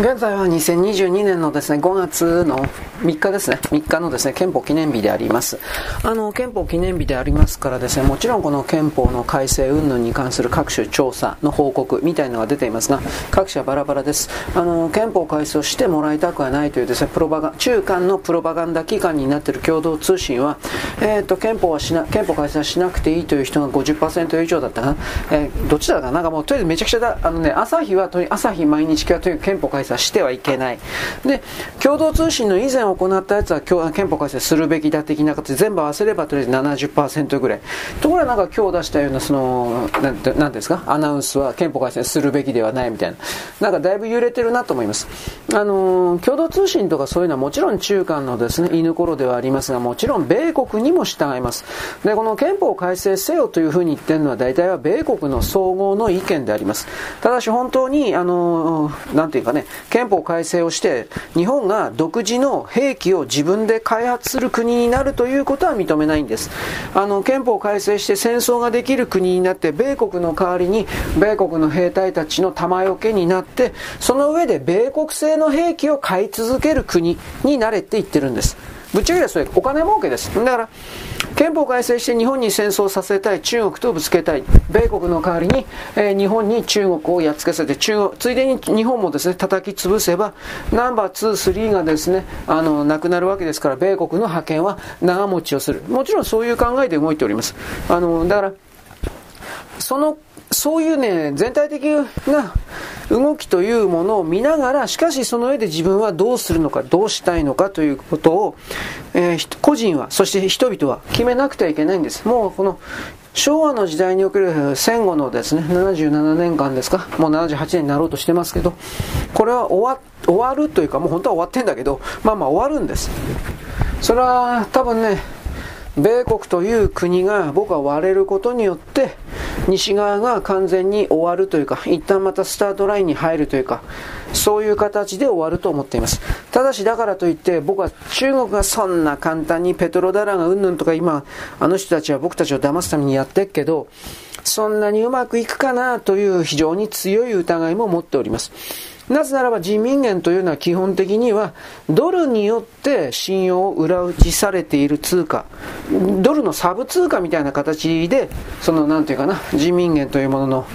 現在は2022年のですね、5月の3日ですね、3日のですね、憲法記念日であります。あの、憲法記念日でありますからですね、もちろんこの憲法の改正云々に関する各種調査の報告みたいなのが出ていますが、各社バラバラです。あの、憲法改正をしてもらいたくはないというですね、プロパガ中間のプロパガンダ機関になっている共同通信は、え、ー、と、憲法はしな、憲法改正はしなくていいという人が50%以上だったかな。えー、どっちだかなんかもうとりあえずめちゃくちゃだ、あのね、朝日はと朝日毎日系はという憲法改正はしてはいけない。で、共同通信の以前行ったやつは憲法改正するべきだ的な形で全部合わせればとりあえず70%ぐらい。ところがなんか今日出したようなその、なんて、なんですか、アナウンスは憲法改正するべきではないみたいな。なんかだいぶ揺れてるなと思います。あの共同通信とかそういうのはもちろん中間のですね、犬頃ではありますが、もちろん米国にも従います。で、この憲法改正せよというふうに言ってるのは大体は米国の総合の意見であります。ただし本当に、あのなんていうかね、憲法改正をして、日本が独自の兵器を自分で開発する国になるということは認めないんです。あの、憲法改正して戦争ができる国になって、米国の代わりに、米国の兵隊たちの弾よけになって、その上で米国製の兵器を買い続ける国になれって言ってるんです。ぶっちゃけそれお金儲けです。だから、憲法改正して日本に戦争させたい中国とぶつけたい。米国の代わりに、えー、日本に中国をやっつけさせて中国ついでに日本もですね叩き潰せばナンバー2、3がですねあのなくなるわけですから米国の覇権は長持ちをする。もちろんそういう考えで動いております。あのだからそのそういうね、全体的な動きというものを見ながら、しかしその上で自分はどうするのか、どうしたいのかということを、えー、個人は、そして人々は決めなくてはいけないんです。もうこの昭和の時代における戦後のですね、77年間ですか、もう78年になろうとしてますけど、これは終わ終わるというか、もう本当は終わってんだけど、まあまあ終わるんです。それは多分ね、米国という国が僕は割れることによって、西側が完全に終わるというか、一旦またスタートラインに入るというか、そういう形で終わると思っています。ただし、だからといって、僕は中国がそんな簡単にペトロダラがうんぬんとか今、あの人たちは僕たちを騙すためにやってっけど、そんなにうまくいくかなという非常に強い疑いも持っております。なぜならば人民元というのは基本的にはドルによって信用を裏打ちされている通貨、ドルのサブ通貨みたいな形で、そのなんていうかな、人民元というものの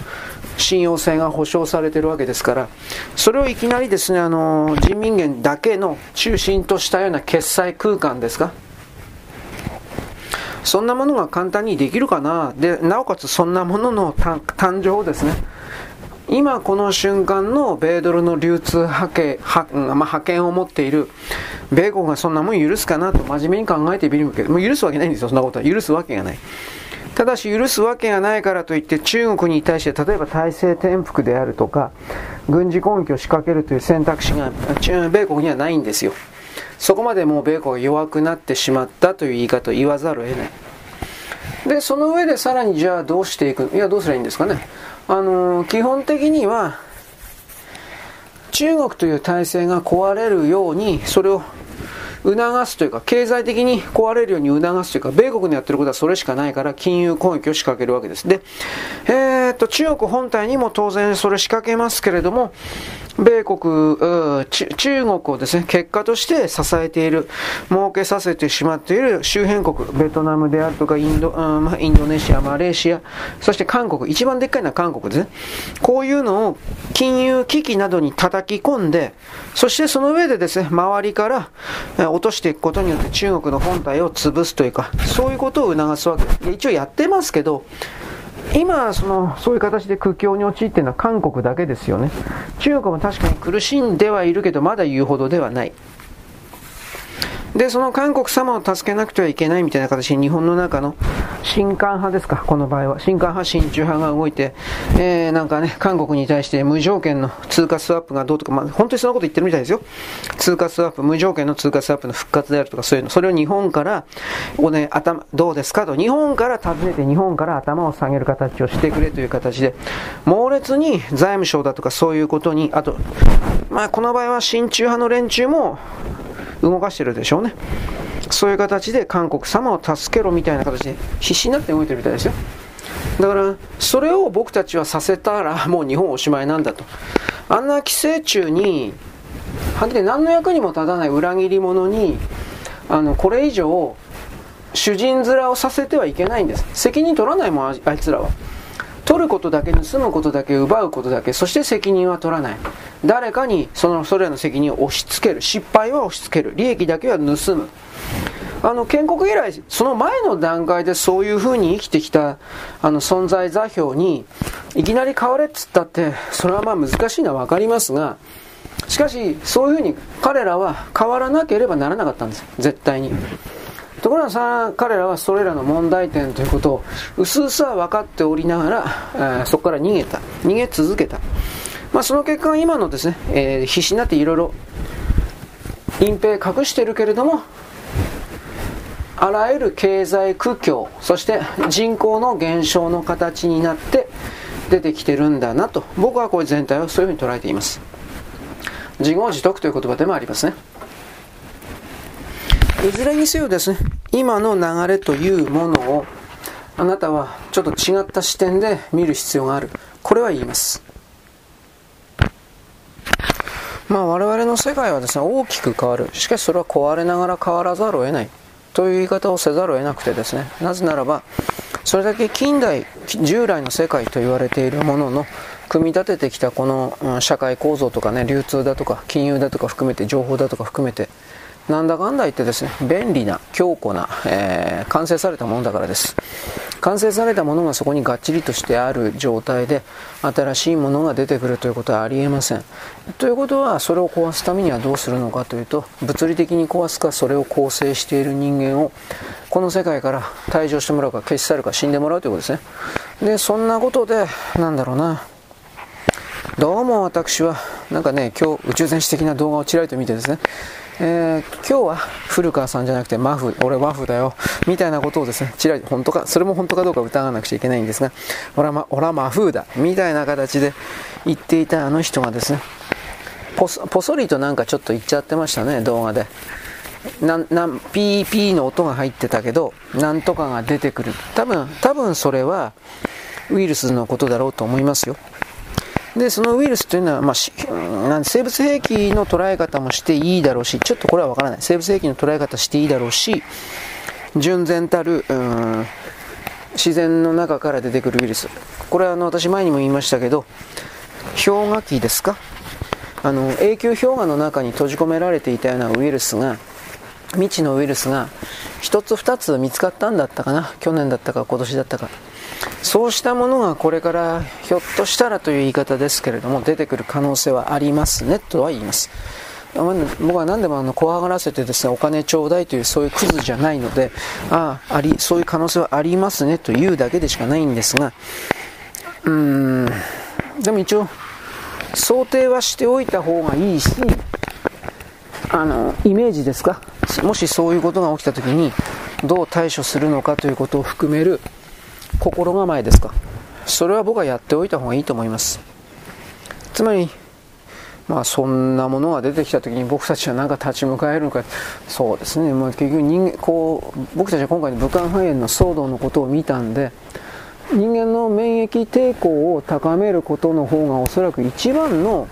信用性が保証されてるわけですから、それをいきなりですね、あの、人民元だけの中心としたような決済空間ですかそんなものが簡単にできるかなで、なおかつそんなものの誕生をですね、今この瞬間の米ドルの流通派遣、まあ、派遣を持っている米国がそんなもん許すかなと真面目に考えてみるけど、もう許すわけないんですよ、そんなことは。許すわけがない。ただし許すわけがないからといって中国に対して例えば体制転覆であるとか軍事攻撃を仕掛けるという選択肢が米国にはないんですよ。そこまでもう米国が弱くなってしまったという言い方を言わざるを得ない。で、その上でさらにじゃあどうしていくいや、どうすればいいんですかね。あのー、基本的には、中国という体制が壊れるように、それを促すというか、経済的に壊れるように促すというか、米国のやってることはそれしかないから、金融攻撃を仕掛けるわけです。で、えー、っと、中国本体にも当然それ仕掛けますけれども、米国、中国をですね、結果として支えている、儲けさせてしまっている周辺国、ベトナムであるとか、インド、うん、インドネシア、マレーシア、そして韓国、一番でっかいのは韓国ですね。こういうのを金融危機などに叩き込んで、そしてその上でですね、周りから落としていくことによって中国の本体を潰すというか、そういうことを促すわけ。一応やってますけど、今その、そういう形で苦境に陥っているのは韓国だけですよね。中国も確かに苦しんではいるけど、まだ言うほどではない。で、その韓国様を助けなくてはいけないみたいな形に日本の中の新韓派ですか、この場合は。新韓派、親中派が動いて、えー、なんかね、韓国に対して無条件の通貨スワップがどうとか、まあ、本当にそんなこと言ってるみたいですよ。通貨スワップ、無条件の通貨スワップの復活であるとか、そういうの。それを日本から、おね、頭、どうですか？と。日本から尋ねて、日本から頭を下げる形をしてくれという形で、猛烈に財務省だとかそういうことに、あと、まあ、この場合は親中派の連中も、動かしてるでしょうね。そういう形で韓国様を助けろみたいな形で必死になって動いてるみたいですよ。だから、それを僕たちはさせたらもう日本おしまいなんだと。あんな寄生虫にはっきり何の役にも立たない裏切り者にあのこれ以上主人面をさせてはいけないんです責任取らないもんあいつらは取ることだけ盗むことだけ奪うことだけそして責任は取らない。誰かにそのそれらの責任を押し付ける。失敗は押し付ける。利益だけは盗む。あの建国以来その前の段階でそういうふうに生きてきたあの存在座標にいきなり変われっつったってそれはまあ難しいのは分かりますがしかしそういうふうに彼らは変わらなければならなかったんです。絶対に。ところがさ彼らはそれらの問題点ということを薄々は分かっておりながら、えー、そこから逃げた。逃げ続けた、まあ、その結果今のですね、えー、必死になっていろいろ隠蔽隠してるけれどもあらゆる経済苦境そして人口の減少の形になって出てきてるんだなと僕はこれ全体をそういうふうに捉えています。自業自得という言葉でもありますね。いずれにせよですね今の流れというものをあなたはちょっと違った視点で見る必要がある。これは言います。まあ我々の世界はですね大きく変わる。しかしそれは壊れながら変わらざるを得ない。という言い方をせざるを得なくてですねなぜならばそれだけ近代従来の世界と言われているものの組み立ててきたこの社会構造とかね流通だとか金融だとか含めて情報だとか含めてなんだかんだ言ってですね便利な強固な、えー、完成されたものだからです。完成されたものがそこにがっちりとしてある状態で新しいものが出てくるということはありえません。ということはそれを壊すためにはどうするのかというと物理的に壊すかそれを構成している人間をこの世界から退場してもらうか消し去るか死んでもらうということですね。でそんなことでなんだろうな。どうも私はなんかね今日宇宙戦士的な動画をちらりと見てですねえー、今日は古川さんじゃなくてマフ、俺マフだよ、みたいなことをですね、ちらり、本当か、それも本当かどうか疑わなくちゃいけないんですが、俺は、ま、俺はマフだ、みたいな形で言っていたあの人がですね、ポソポソリとなんかちょっと言っちゃってましたね、動画で。なんなんピーピーの音が入ってたけど、なんとかが出てくる。多分、多分それはウイルスのことだろうと思いますよ。で、そのウイルスというのは、まあ、なん生物兵器の捉え方もしていいだろうし、ちょっとこれはわからない。生物兵器の捉え方していいだろうし、純然たる、うん自然の中から出てくるウイルス。これはあの私前にも言いましたけど、氷河期ですか？あの永久氷河の中に閉じ込められていたようなウイルスが未知のウイルスが1つ2つ見つかったんだったかな。去年だったか今年だったか。そうしたものがこれからひょっとしたらという言い方ですけれども出てくる可能性はありますねとは言います。僕は何でもあの怖がらせてですねお金ちょうだいというそういうクズじゃないのでああありそういう可能性はありますねというだけでしかないんですがうーんでも一応想定はしておいた方がいいしあのイメージですか？もしそういうことが起きた時にどう対処するのかということを含める心構えですか。それは僕はやっておいた方がいいと思います。つまりまあそんなものが出てきた時に僕たちは何か立ち向かえるのか。そうですね、まあ、結局人間こう僕たちは今回の武漢肺炎の騒動のことを見たんで人間の免疫抵抗を高めることの方がおそらく一番の、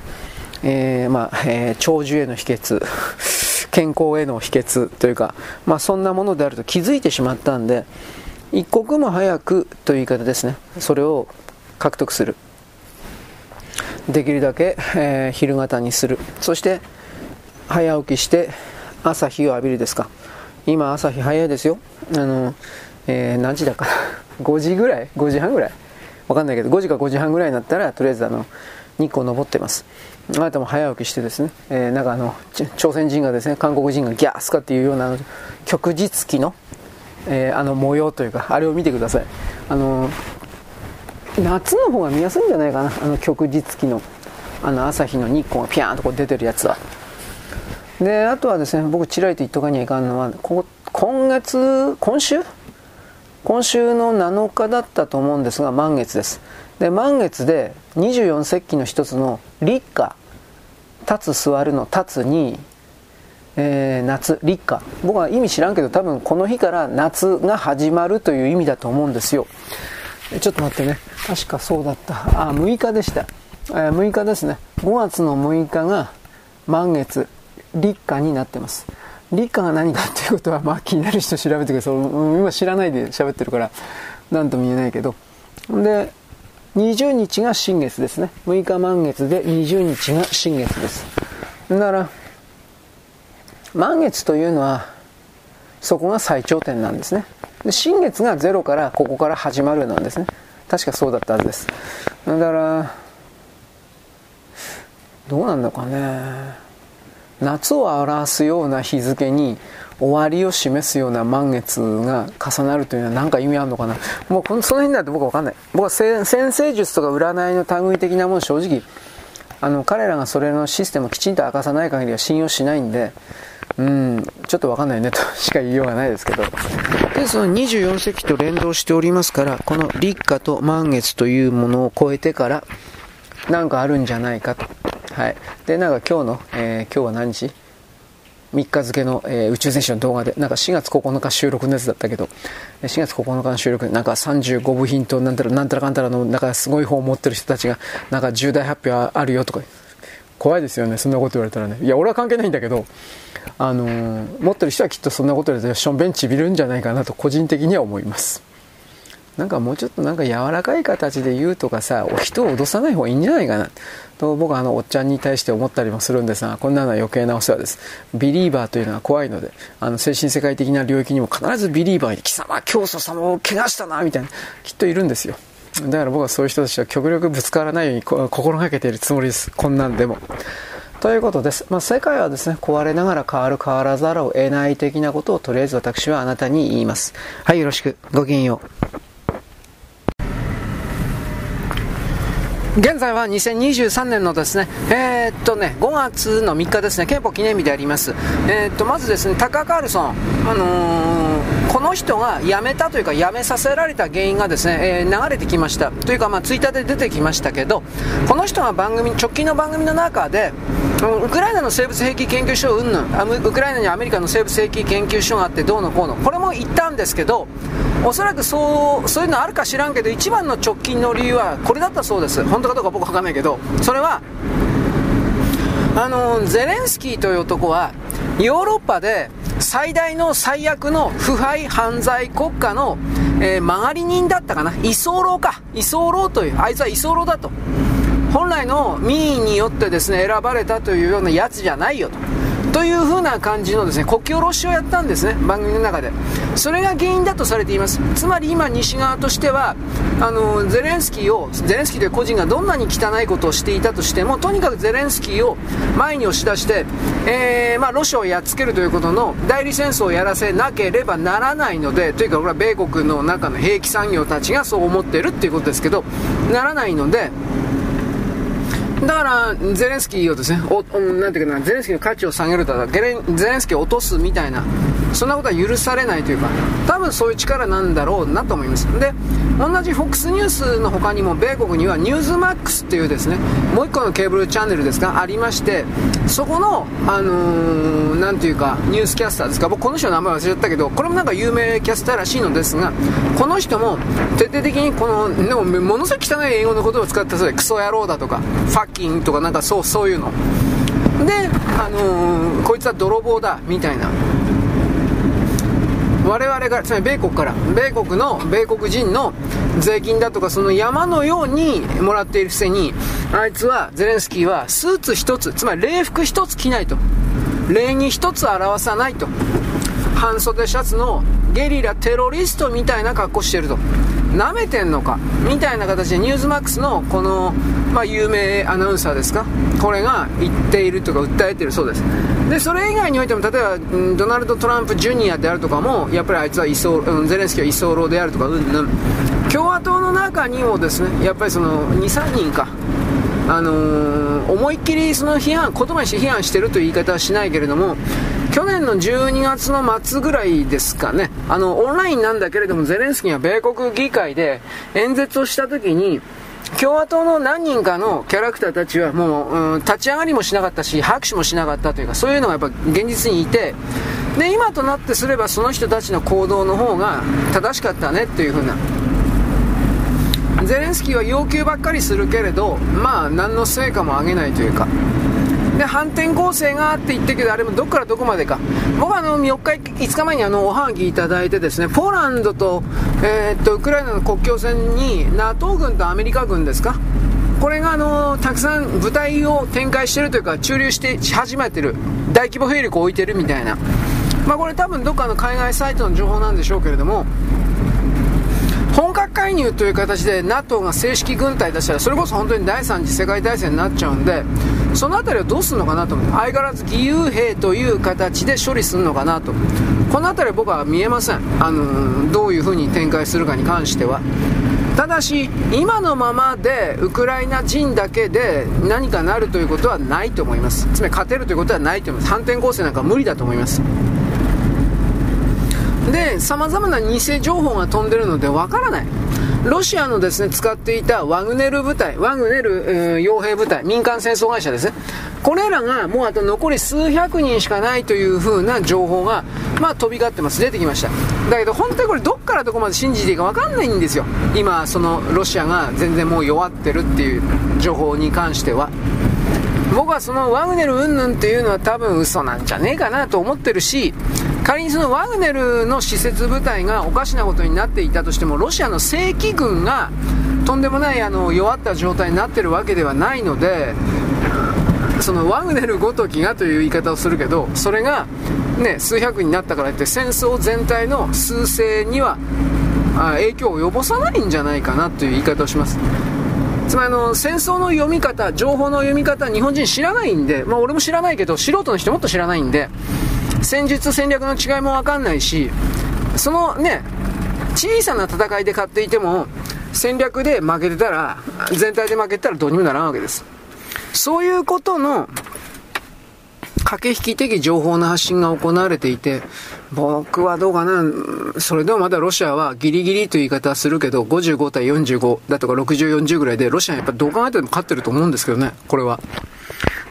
えー、まあえー、長寿への秘訣。健康への秘訣というか、まあ、そんなものであると気づいてしまったんで一刻も早くという言い方ですね。それを獲得する。できるだけ、えー、昼型にする。そして早起きして朝日を浴びるですか。今朝日早いですよ。あの、えー、何時だか。5時ぐらい？5時半ぐらい？わかんないけど5時か5時半ぐらいになったらとりあえずあの日光登ってます。あなたも早起きしてですね、えー、なんかあの朝鮮人がですね韓国人がギャースかっていうような旭日記のえー、あの模様というかあれを見てください。あの夏の方が見やすいんじゃないかな。あの旭日期のあの朝日の日光がピャーンとこう出てるやつは。であとはですね僕ちらりと言っとかにはいかんのは今月今週今週の7日だったと思うんですが満月です。で満月で24節気の一つの立夏立つ座るの立つにえー、夏立夏。僕は意味知らんけど多分この日から夏が始まるという意味だと思うんですよ。ちょっと待ってね。確かそうだった。あ6日でした、えー、6日ですね。5月の6日が満月、立夏になってます。立夏が何かっていうことは、まあ気になる人調べてください。今知らないで喋ってるから、何とも言えないけど。で、20日が新月ですね。6日満月で20日が新月です。だから、満月というのは、そこが最頂点なんですね。で、新月がゼロからここから始まるなんですね。確かそうだったはずです。だから、どうなんだかね。夏を表すような日付に終わりを示すような満月が重なるというのは何か意味あるのかな？もうこのその辺だと僕は分かんない。僕は先生術とか占いの類的なもの正直あの彼らがそれのシステムをきちんと明かさない限りは信用しないんでうんちょっと分かんないねとしか言いようがないですけど。でその24世紀と連動しておりますからこの立夏と満月というものを超えてから何かあるんじゃないかとはい。で、なんか今日の、えー、今日は何日 ?3 日付の、えー、宇宙選手の動画で、なんか4月9日収録のやつだったけど、4月9日の収録で、なんか35部品となんたら、なんたらかんたらの、なんかすごい本を持ってる人たちが、なんか重大発表あるよとか、怖いですよね、そんなこと言われたらね。いや、俺は関係ないんだけど、あのー、持ってる人はきっとそんなこと言われて、しょんべんちびるんじゃないかなと、個人的には思います。なんかもうちょっとなんか柔らかい形で言うとかさ、人を脅さない方がいいんじゃないかな。と僕はあのおっちゃんに対して思ったりもするんですが、こんなのは余計なお世話です。ビリーバーというのは怖いので、あの精神世界的な領域にも必ずビリーバーに貴様、教祖様を怪我したな、みたいな、きっといるんですよ。だから僕はそういう人たちは極力ぶつからないように心がけているつもりです。こんなんでも。ということです。まあ、世界はですね、壊れながら変わる変わらざるを得ない的なことをとりあえず私はあなたに言います。はい、よろしく。ごきげんよう。現在は2023年のですね、えー、っとね、5月の3日ですね、憲法記念日であります。えー、っと、まずですね、タカー・カールソン、あのー、この人が辞めたというか、辞めさせられた原因がですね、えー、流れてきました。というか、まあ、ツイッターで出てきましたけど、この人が番組、直近の番組の中で、ウクライナの生物兵器研究所うんぬん、ウクライナにアメリカの生物兵器研究所があってどうのこうの、これも言ったんですけど、おそらくそうそういうのあるか知らんけど一番の直近の理由はこれだったそうです本当かどうか僕分かんないけどそれはあのゼレンスキーという男はヨーロッパで最大の最悪の腐敗犯罪国家の、えー、曲がり人だったかな。居候か。居候というあいつは居候だと。本来の民意によってですね選ばれたというようなやつじゃないよと。という風な感じのですね国境ロシをやったんですね番組の中で。それが原因だとされています。つまり今西側としてはあのゼレンスキーをゼレンスキーという個人がどんなに汚いことをしていたとしてもとにかくゼレンスキーを前に押し出して、えー、まあ、ロシアをやっつけるということの代理戦争をやらせなければならないのでというかこれは米国の中の兵器産業たちがそう思っているっていうことですけどならないのでだから、ゼレンスキーをですね、おなんていうかな、ゼレンスキーの価値を下げるとか、ゼレンスキーを落とすみたいな、そんなことは許されないというか、多分そういう力なんだろうなと思います。で、同じ FOX ニュースの他にも、米国にはニューズマックスっていうですね、もう一個のケーブルチャンネルですか、ありまして、そこの、あのー、なんていうか、ニュースキャスターですか、僕この人の名前忘れちゃったけど、これもなんか有名キャスターらしいのですが、この人も徹底的にこの、でもものすごい汚い英語のことを使ったそうで、クソ野郎だとか、ファッキンとかなんかそうそういうの。で、あのー、こいつは泥棒だみたいな。我々がつまり米国から米国の米国人の税金だとかその山のようにもらっているくせにあいつはゼレンスキーはスーツ1つつまり礼服1つ着ないと。礼儀1つ表さないと。半袖シャツのゲリラテロリストみたいな格好してると。舐めてんのか。みたいな形でニュースマックスのこの、まあ、有名アナウンサーですか。これが言っているとか訴えているそうです。でそれ以外においても例えばドナルド・トランプ・ジュニアであるとかもやっぱりあいつはゼレンスキーは居候であるとかうん共和党の中にもですねやっぱりその23人か。あのー、思いっきりその批判言葉にして批判してるという言い方はしないけれども去年の12月の末ぐらいですかね、あの、オンラインなんだけれども、ゼレンスキーが米国議会で演説をした時に、共和党の何人かのキャラクターたちはもう、うん、立ち上がりもしなかったし、拍手もしなかったというか、そういうのがやっぱ現実にいて、で、今となってすればその人たちの行動の方が正しかったねっていう風な。ゼレンスキーは要求ばっかりするけれど、まあ、何の成果も上げないというか、で反転攻勢がって言ってるけどあれもどこからどこまでか。僕はあの4日5日前にあのおはぎいただいてですねポーランドと,、えー、っとウクライナの国境線に NATO 軍とアメリカ軍ですか。これがあのたくさん部隊を展開してるというか駐留してし始めてる。大規模兵力を置いてるみたいな。まあ、これ多分どっかの海外サイトの情報なんでしょうけれども本格介入という形で NATO が正式軍隊出したらそれこそ本当に第3次世界大戦になっちゃうんでその辺りをどうするのかなと思う。相変わらず義勇兵という形で処理するのかなと。この辺り僕は見えません、あのどういうふうに展開するかに関しては。ただし今のままでウクライナ人だけで何かなるということはないと思います。つまり勝てるということはないと思います。反転攻勢なんか無理だと思います。で、様々な偽情報が飛んでるのでわからない。ロシアのですね、使っていたワグネル部隊、ワグネル、傭兵部隊、民間戦争会社ですね。これらがもうあと残り数百人しかないという風な情報が、まあ飛び交ってます。出てきました。だけど本当にこれどっからどこまで信じていいかわかんないんですよ。今、そのロシアが全然もう弱ってるっていう情報に関しては。僕はそのワグネル云々っていうのは多分嘘なんじゃねえかなと思ってるし、仮にそのワグネルの施設部隊がおかしなことになっていたとしてもロシアの正規軍がとんでもないあの弱った状態になっているわけではないのでそのワグネルごときがという言い方をするけどそれが、ね、数百になったからって戦争全体の数勢には影響を及ぼさないんじゃないかなという言い方をします。つまりあの戦争の読み方情報の読み方日本人知らないんで、まあ、俺も知らないけど素人の人もっと知らないんで戦術戦略の違いも分かんないしそのね小さな戦いで勝っていても戦略で負けてたら全体で負けてたらどうにもならんわけですそういうことの駆け引き的情報の発信が行われていて、僕はどうかな、それでもまだロシアはギリギリという言い方はするけど、55対45だとか60、40ぐらいで、ロシアはやっぱどう考えても勝ってると思うんですけどね、これは。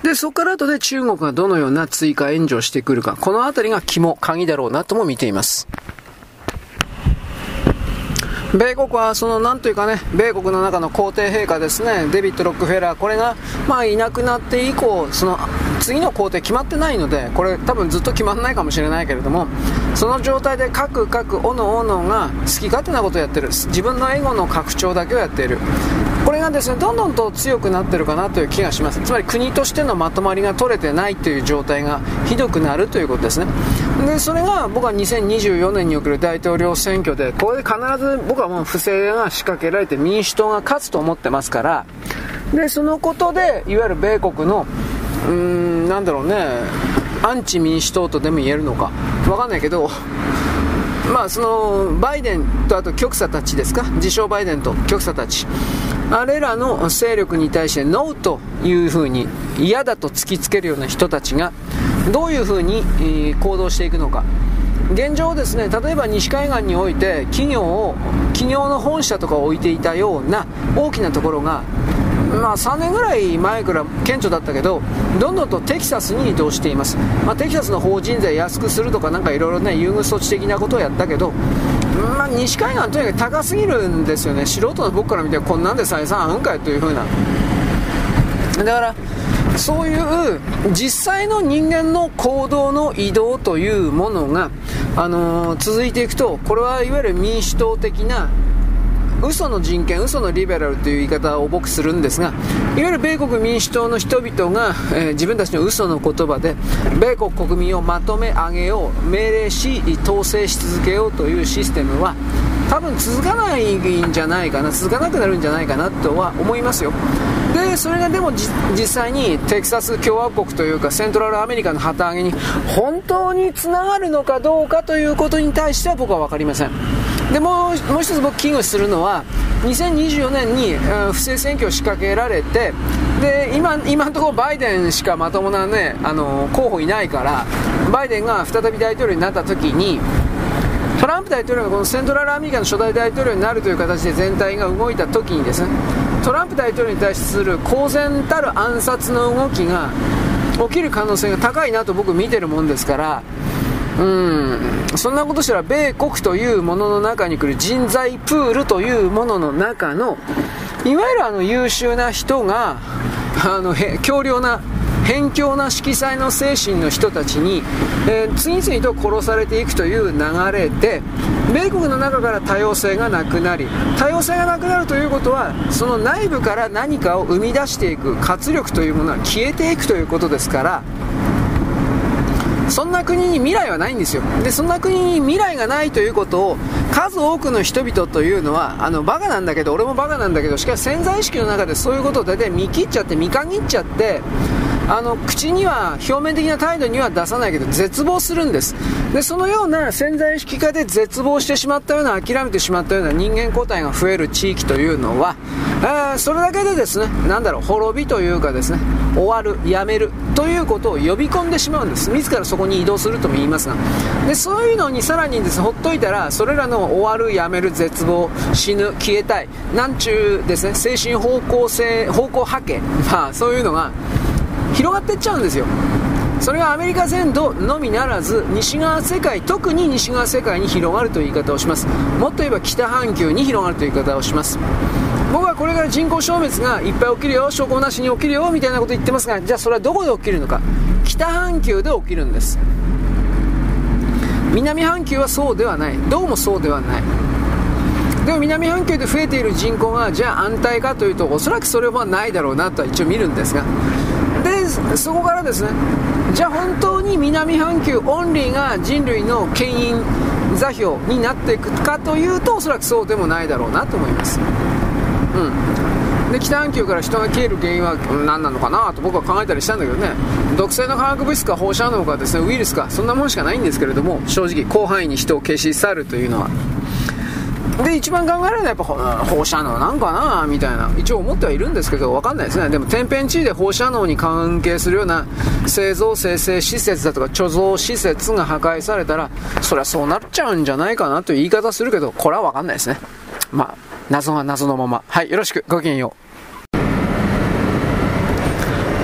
で、そこから後で中国がどのような追加援助をしてくるか、このあたりが肝、鍵だろうなとも見ています。米国はそのなんというかね、米国の中の皇帝陛下ですね、デビッド・ロックフェラー、これがまあいなくなって以降、その次の皇帝決まってないので、これ多分ずっと決まらないかもしれないけれども、その状態で各各おのおのが好き勝手なことをやってる、自分のエゴの拡張だけをやっている。これがですねどんどんと強くなってるかなという気がします。つまり国としてのまとまりが取れてないという状態がひどくなるということですね。でそれが僕は2024年における大統領選挙でこれで必ず僕はもう不正が仕掛けられて民主党が勝つと思ってますから。でそのことでいわゆる米国のうーんなんだろうねアンチ民主党とでも言えるのか。分かんないけどまあそのバイデンとあと極左たちですか？自称バイデンと極左たち。あれらの勢力に対してノーというふうに嫌だと突きつけるような人たちがどういうふうに行動していくのか。現状ですね例えば西海岸において企業を企業の本社とかを置いていたような大きなところがまあ、3年ぐらい前から顕著だったけどどんどんとテキサスに移動しています、まあ、テキサスの法人税安くするとかなんかいろいろね優遇措置的なことをやったけど、まあ、西海岸とにかく高すぎるんですよね。素人の僕から見てこんなんで採算あるんかいというふうな。だからそういう実際の人間の行動の移動というものが、あのー、続いていくとこれはいわゆる民主党的な嘘の人権、嘘のリベラルという言い方を僕するんですが、いわゆる米国民主党の人々が、えー、自分たちの嘘の言葉で、米国国民をまとめ上げよう、命令し、統制し続けようというシステムは、多分続かないんじゃないかな、続かなくなるんじゃないかなとは思いますよ。でそれがでも実際にテキサス共和国というかセントラルアメリカの旗揚げに本当につながるのかどうかということに対しては僕は分かりませんでもうもう一つ僕危惧するのは2024年に、不正選挙を仕掛けられてで今今のところバイデンしかまともな、ね、あの候補いないからバイデンが再び大統領になった時にトランプ大統領がこのセントラルアメリカの初代大統領になるという形で全体が動いた時にですねトランプ大統領に対する公然たる暗殺の動きが起きる可能性が高いなと僕見てるもんですからうん。そんなことしたら米国というものの中に来る人材プールというものの中のいわゆるあの優秀な人があの強量な偏境な色彩の精神の人たちに、えー、次々と殺されていくという流れで米国の中から多様性がなくなり多様性がなくなるということはその内部から何かを生み出していく活力というものは消えていくということですからそんな国に未来はないんですよ。でそんな国に未来がないということを数多くの人々というのはあのバカなんだけど俺もバカなんだけどしかし潜在意識の中でそういうことを大体見切っちゃって見限っちゃってあの口には表面的な態度には出さないけど絶望するんです。でそのような潜在意識化で絶望してしまったような諦めてしまったような人間個体が増える地域というのは、えー、それだけでですね何だろう滅びというかですね終わるやめるということを呼び込んでしまうんです。自らそこに移動するとも言いますが。でそういうのにさらにです、ね、ほっといたらそれらの終わるやめる絶望死ぬ消えたいなんちゅうですね精神方向性方向波形。まあそういうのが広がってっちゃうんですよ。それがアメリカ全土のみならず西側世界特に西側世界に広がるという言い方をします。もっと言えば北半球に広がるという言い方をします。僕はこれから人口消滅がいっぱい起きるよ証拠なしに起きるよみたいなこと言ってますがじゃあそれはどこで起きるのか。北半球で起きるんです。南半球はそうではない。どうもそうではない。でも南半球で増えている人口がじゃあ安泰かというとおそらくそれはないだろうなとは一応見るんですがでそこからですねじゃあ本当に南半球オンリーが人類の牽引座標になっていくかというとおそらくそうでもないだろうなと思います。うん。で北半球から人が消える原因は何なのかなと僕は考えたりしたんだけどね。毒性の化学物質か放射能かですねウイルスかそんなもんしかないんですけれども正直広範囲に人を消し去るというのはで一番考えられるのはやっぱ放射能なんかなみたいな。一応思ってはいるんですけど分かんないですね。でも天変地異で放射能に関係するような製造生成施設だとか貯蔵施設が破壊されたらそりゃそうなっちゃうんじゃないかなという言い方するけどこれは分かんないですね。まあ謎が謎のまま。はいよろしくごきげんよう。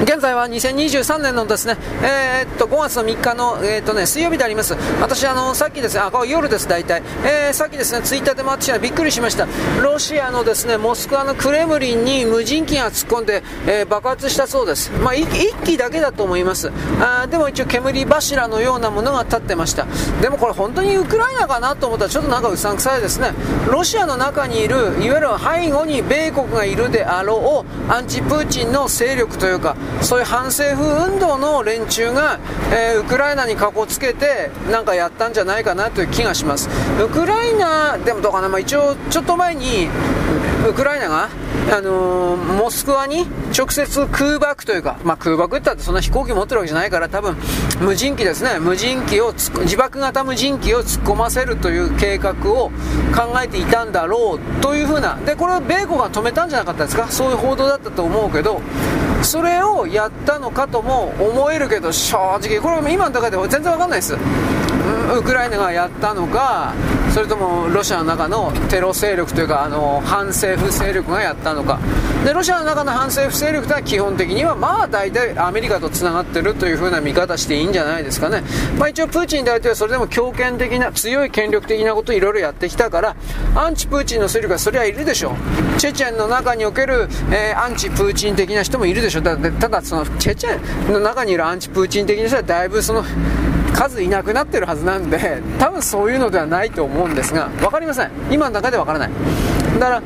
現在は2023年のですね、えー、っと5月の3日の、えー、っとね、水曜日であります。私、あのさっきですね、あ、夜です、大体。えー、さっきですね、ツイッターで回ってきたびっくりしました。ロシアのですね、モスクワのクレムリンに無人機が突っ込んで、え爆発したそうです。まあ、1機だけだと思います。あでも一応煙柱のようなものが立ってました。でもこれ本当にウクライナかなと思ったらちょっとなんかうさんくさいですね。ロシアの中にいる、いわゆる背後に米国がいるであろうアンチプーチンの勢力というか、そういう反政府運動の連中が、えー、ウクライナにかこつけてなんかやったんじゃないかなという気がします。ウクライナでもどうかな、まあ、一応ちょっと前にウクライナが、あのー、モスクワに直接空爆というか、まあ、空爆って言ったってそんな飛行機持ってるわけじゃないから多分無人機ですね。無人機を自爆型無人機を突っ込ませるという計画を考えていたんだろうというふうな。でこれは米国が止めたんじゃなかったですか？そういう報道だったと思うけどそれをやったのかとも思えるけど正直これ今の中では全然わかんないです。ウクライナがやったのかそれともロシアの中のテロ勢力というかあの反政府勢力がやったのかでロシアの中の反政府勢力とは基本的にはまあ大体アメリカとつながってるという風な見方していいんじゃないですかね、まあ、一応プーチン大統領はそれでも強権的な強い権力的なことをいろいろやってきたからアンチプーチンの勢力はそれはいるでしょうチェチェンの中における、えー、アンチプーチン的な人もいるでしょうただそのチェチェンの中にいるアンチプーチン的な人はだいぶその数いなくなってるはずなんで 多分そういうのではないと思うんですが分かりません。今の中で分からない。だから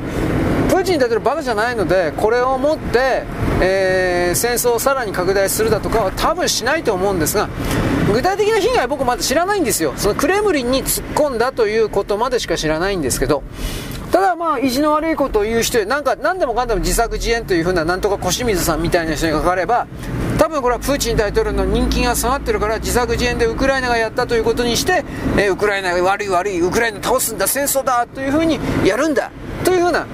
プーチン大統領バカじゃないのでこれをもって、えー、戦争をさらに拡大するだとかは多分しないと思うんですが具体的な被害は僕まだ知らないんですよ。そのクレムリンに突っ込んだということまでしか知らないんですけどただまあ意地の悪いことを言う人なんか何でもかんでも自作自演というふうななんとか小清水さんみたいな人にかかれば多分これはプーチン大統領の人気が下がってるから自作自演でウクライナがやったということにして、え、ウクライナが悪い悪いウクライナ倒すんだ戦争だというふうにやるんだというふうな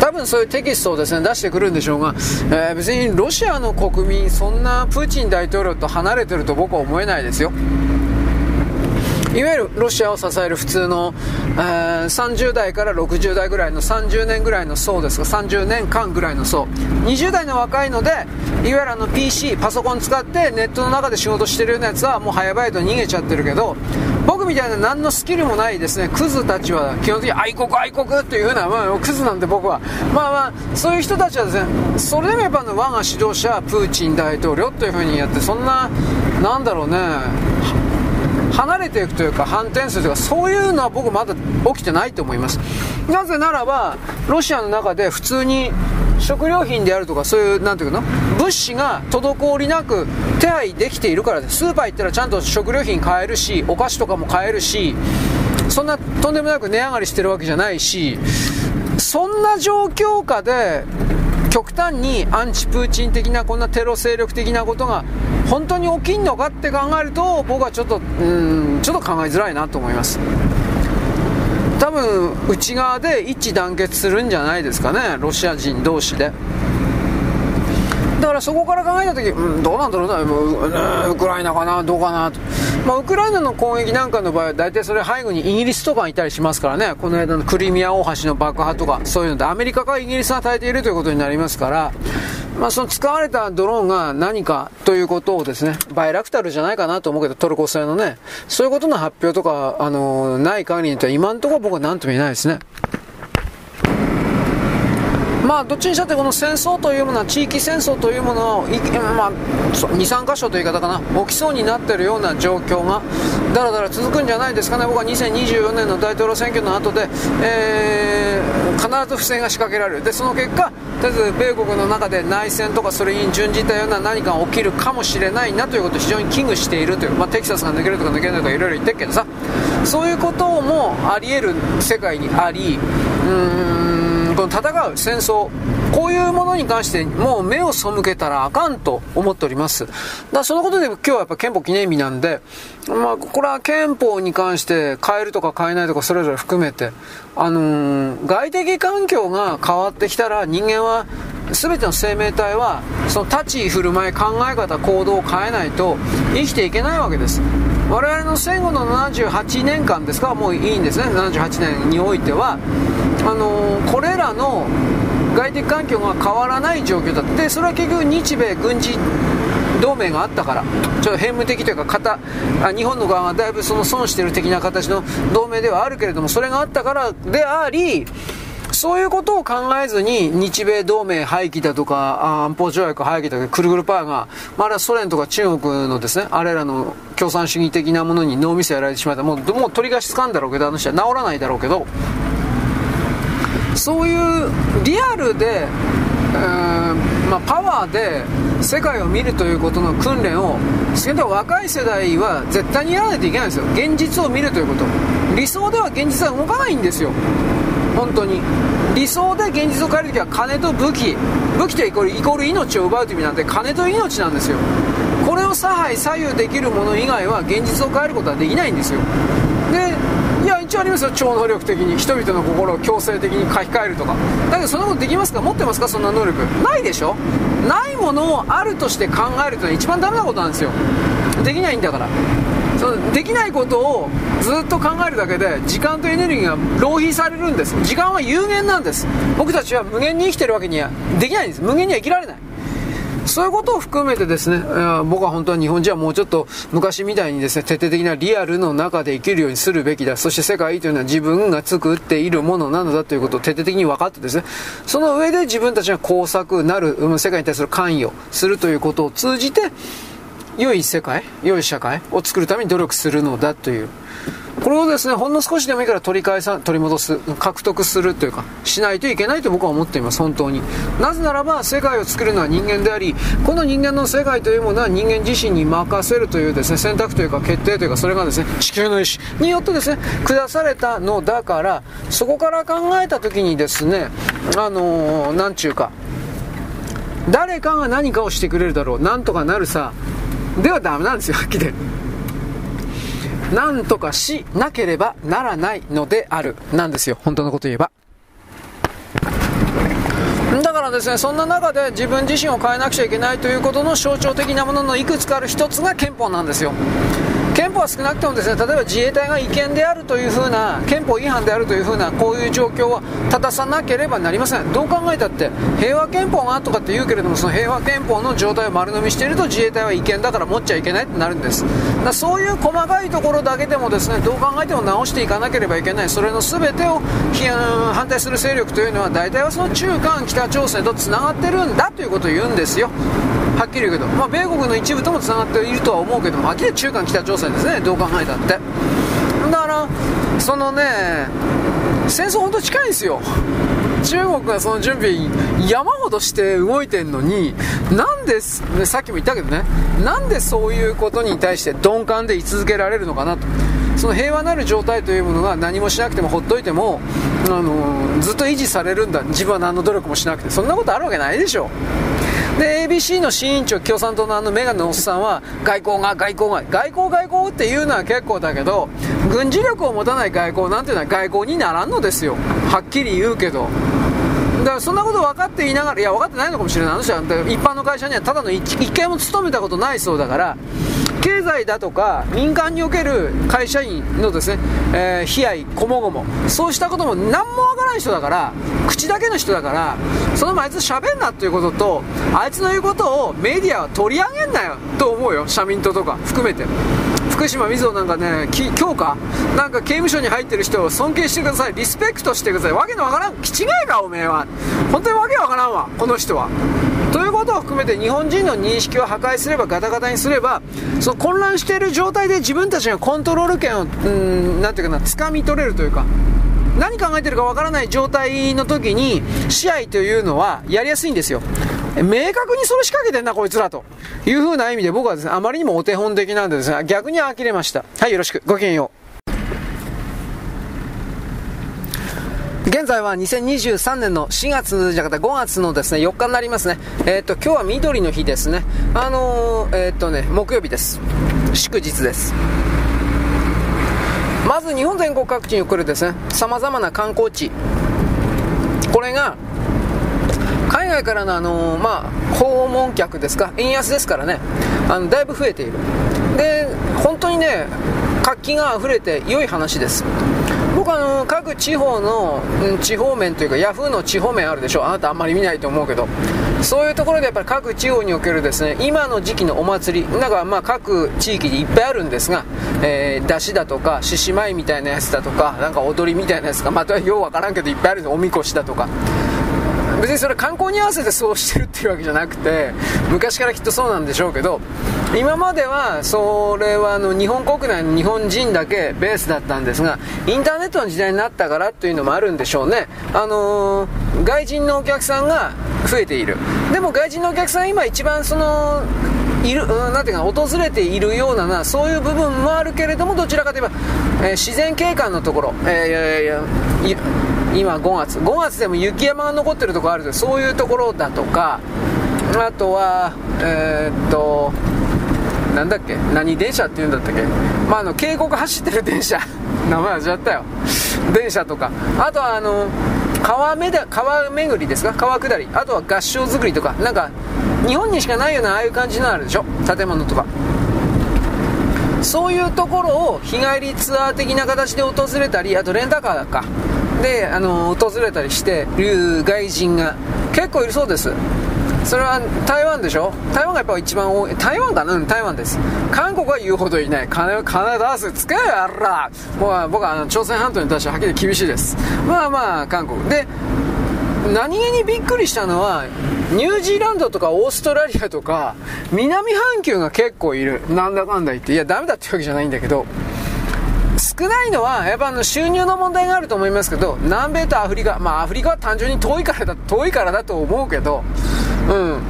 多分そういうテキストをですね出してくるんでしょうが、えー、別にロシアの国民そんなプーチン大統領と離れてると僕は思えないですよ。いわゆるロシアを支える普通の、えー、30代から60代ぐらいの30年ぐらいの層ですが30年間ぐらいの層20代の若いのでいわゆるあの PC パソコン使ってネットの中で仕事してるようなやつはもう早々と逃げちゃってるけど僕みたいな何のスキルもないですね、クズたちは基本的に愛国愛国っていうふうな、まあ、クズなんで僕は。まあまあ、そういう人たちはですね、それでもやっぱ我が指導者、プーチン大統領というふうにやって、そんな、なんだろうね、離れていくというか反転するというかそういうのは僕まだ起きてないと思います。なぜならばロシアの中で普通に食料品であるとかそういうなんていうの？物資が滞りなく手配できているからです。スーパー行ったらちゃんと食料品買えるしお菓子とかも買えるしそんなとんでもなく値上がりしてるわけじゃないしそんな状況下で極端にアンチプーチン的なこんなテロ勢力的なことが本当に起きんのかって考えると僕はちょっとうんちょっと考えづらいなと思います。多分内側で一致団結するんじゃないですかねロシア人同士で。だからそこから考えた時、うん、どうなんだろうな、ウクライナかな、どうかなと。まあ、ウクライナの攻撃なんかの場合は、大体それ背後にイギリスとかいたりしますからね、この間のクリミア大橋の爆破とか、そういうので、アメリカかイギリスが与えているということになりますから、まあ、その使われたドローンが何かということをですね、バイラクタルじゃないかなと思うけど、トルコ製のね、そういうことの発表とか、あのー、ない限りには今のところ僕は何とも言えないですね。まあ、どっちにしたってこの戦争というものは地域戦争というものを、まあ、23箇所という言い方かな。起きそうになっているような状況がだらだら続くんじゃないですかね。僕は2024年の大統領選挙の後で、えー、必ず不正が仕掛けられる。でその結果とりあえず米国の中で内戦とかそれに準じたような何かが起きるかもしれないなということを非常に危惧しているという、まあ、テキサスが抜けるとか抜けないとかいろいろ言ってるけどさそういうこともあり得る世界にありうーんこの戦う戦争こういうものに関してもう目を背けたらあかんと思っております。だからそのことで今日はやっぱ憲法記念日なんでまあこれは憲法に関して変えるとか変えないとかそれぞれ含めてあのー、外的環境が変わってきたら人間は全ての生命体はその立ち居振る舞い考え方行動を変えないと生きていけないわけです。我々の戦後の78年間ですかもういいんですね。78年においてはあのー、これらの外的環境が変わらない状況だってそれは結局日米軍事同盟があったからちょっと変務的というか型あ日本の側がだいぶその損してる的な形の同盟ではあるけれどもそれがあったからでありそういうことを考えずに日米同盟廃棄だとか安保条約廃棄だとかくるぐるパーが、まあ、あれはソ連とか中国のですねあれらの共産主義的なものに脳みそやられてしまった。もうもう取り返しつかんだろうけどあの人は治らないだろうけどそういうリアルで、えー、まあ、パワーで世界を見るということの訓練を若い世代は絶対にやらないといけないんですよ。現実を見るということ。理想では現実は動かないんですよ。本当に。理想で現実を変える時は金と武器。武器とイコールイコール命を奪うという意味なんで金と命なんですよ。これを差配左右できるもの以外は現実を変えることはできないんですよ。でいや一応ありますよ。超能力的に人々の心を強制的に書き換えるとか。だけどそんなことできますか？持ってますか？そんな能力。ないでしょ？ないものをあるとして考えるというのは一番ダメなことなんですよ。できないんだから。そのできないことをずっと考えるだけで時間とエネルギーが浪費されるんです。時間は有限なんです僕たちは無限に生きてるわけにはできないんです。無限には生きられない。そういうことを含めてですね、僕は本当は日本人はもうちょっと昔みたいにですね、徹底的なリアルの中で生きるようにするべきだ。そして世界というのは自分が作っているものなのだということを徹底的に分かってですね、その上で自分たちが工作なる、世界に対する関与するということを通じて、良い世界、良い社会を作るために努力するのだという。これをですね、ほんの少しでもいいから取り返さ、取り戻す、獲得するというか、しないといけないと僕は思っています、本当に。なぜならば、世界を作るのは人間であり、この人間の世界というものは人間自身に任せるというですね、選択というか決定というか、それがですね、地球の意志によってですね、下されたのだから、そこから考えた時にですね、あのー、なんちゅうか、誰かが何かをしてくれるだろう、なんとかなるさ、ではダメなんですよ、はっきり。なんとかしなければならないのである。なんですよ、本当のこと言えば。だからですね、そんな中で自分自身を変えなくちゃいけないということの象徴的なもののいくつかある一つが憲法なんですよ。憲法は少なくともですね例えば自衛隊が違憲であるというふうな憲法違反であるというふうなこういう状況は正さなければなりません。どう考えたって平和憲法がとかって言うけれどもその平和憲法の状態を丸飲みしていると自衛隊は違憲だから持っちゃいけないってなるんです。だそういう細かいところだけでもですねどう考えても直していかなければいけない。それの全てを反対する勢力というのは大体はその中間北朝鮮とつながってるんだということを言うんですよ。はっきり言うけど、まあ、米国の一部ともつながっているとは思うけども明らかに中間北朝鮮ですねどう考えたって。だからそのね戦争本当近いんですよ。中国がその準備山ほどして動いてんのになんで、さっきも言ったけどねなんでそういうことに対して鈍感で居続けられるのかなと。その平和なる状態というものが何もしなくてもほっといても、あのずっと維持されるんだ。自分は何の努力もしなくて。そんなことあるわけないでしょ。で ABC の新委員長共産党のあのメガネのおっさんは外交が外交が外交外交っていうのは結構だけど軍事力を持たない外交なんていうのは外交にならんのですよ。はっきり言うけど。だからそんなこと分かっていながらいや分かってないのかもしれない。あの人は一般の会社にはただの一回も勤めたことないそうだから経済だとか民間における会社員のですね、えー、悲哀、こもごも、そうしたことも何もわからない人だから、口だけの人だから、そのままあいつ喋んなっていうことと、あいつの言うことをメディアは取り上げんなよと思うよ、社民党とか含めて。福島みずほなんかね、今日かなんか刑務所に入ってる人を尊敬してください、リスペクトしてください、わけのわからん、気違いか、おめえは。本当にわけわからんわ、この人は。ということを含めて日本人の認識を破壊すればガタガタにすればその混乱している状態で自分たちがコントロール権をうんなていうかな掴み取れるというか何考えてるかわからない状態の時に試合というのはやりやすいんですよ。明確にそれ仕掛けてんなこいつらと。いう風な意味で僕はですねあまりにもお手本的なんでですね逆に呆れました。はいよろしく。ごきげんよう。現在は2023年の4月じゃなくて5月のですね4日になりますね。えっ、ー、と、今日は緑の日ですね。あのー、えっ、ー、とね、木曜日です。祝日です。まず日本全国各地に送るですね、様々な観光地。これが、海外からのあのまあ、訪問客ですか、円安ですからね、あの、だいぶ増えている。で、本当にね、活気が溢れて良い話です。あの各地方の、うん、地方面というかヤフーの地方面あるでしょ。あなたあんまり見ないと思うけど。そういうところでやっぱり各地方におけるですね今の時期のお祭り。なんかまあ各地域にいっぱいあるんですが、えー、出汁だとか獅子舞みたいなやつだとかなんか踊りみたいなやつか。またようわからんけどいっぱいあるんです。おみこしだとか。別にそれ観光に合わせてそうしてるっていうわけじゃなくて昔からきっとそうなんでしょうけど今まではそれはあの日本国内の日本人だけベースだったんですがインターネットの時代になったからというのもあるんでしょうね。あのー、外人のお客さんが増えている。でも外人のお客さん今一番そのいる、うん、なんていうか、訪れているようなな、そういう部分もあるけれども、どちらかといえば、えー、自然景観のところ、えー、いやいや今5月、5月でも雪山が残ってるとこあるけど、そういうところだとか、あとは、えー、っと、なんだっけ？何電車って言うんだったっけ？まあ、あの、渓谷走ってる電車。名前忘れちゃったよ。電車とか。あとは、あの、川めだ川巡りですか？川下り。あとは合掌造りとか。なんか、日本にしかないようなああいう感じのあるでしょ？建物とか。そういうところを日帰りツアー的な形で訪れたり、あとレンタカーか。で、あの、訪れたりしてる外人が結構いるそうです。それは台湾でしょ？台湾がやっぱ一番多い。台湾かな？台湾です。韓国は言うほどいない。金、金出す。つけよ、やら僕は、僕はあの朝鮮半島に対してはっきり厳しいです。まあまあ、韓国。で、何気にびっくりしたのは、ニュージーランドとかオーストラリアとか、南半球が結構いる。なんだかんだ言って。いや、ダメだってわけじゃないんだけど、少ないのは、やっぱあの収入の問題があると思いますけど、南米とアフリカ、まあアフリカは単純に遠いからだ、遠いからだと思うけど、うん。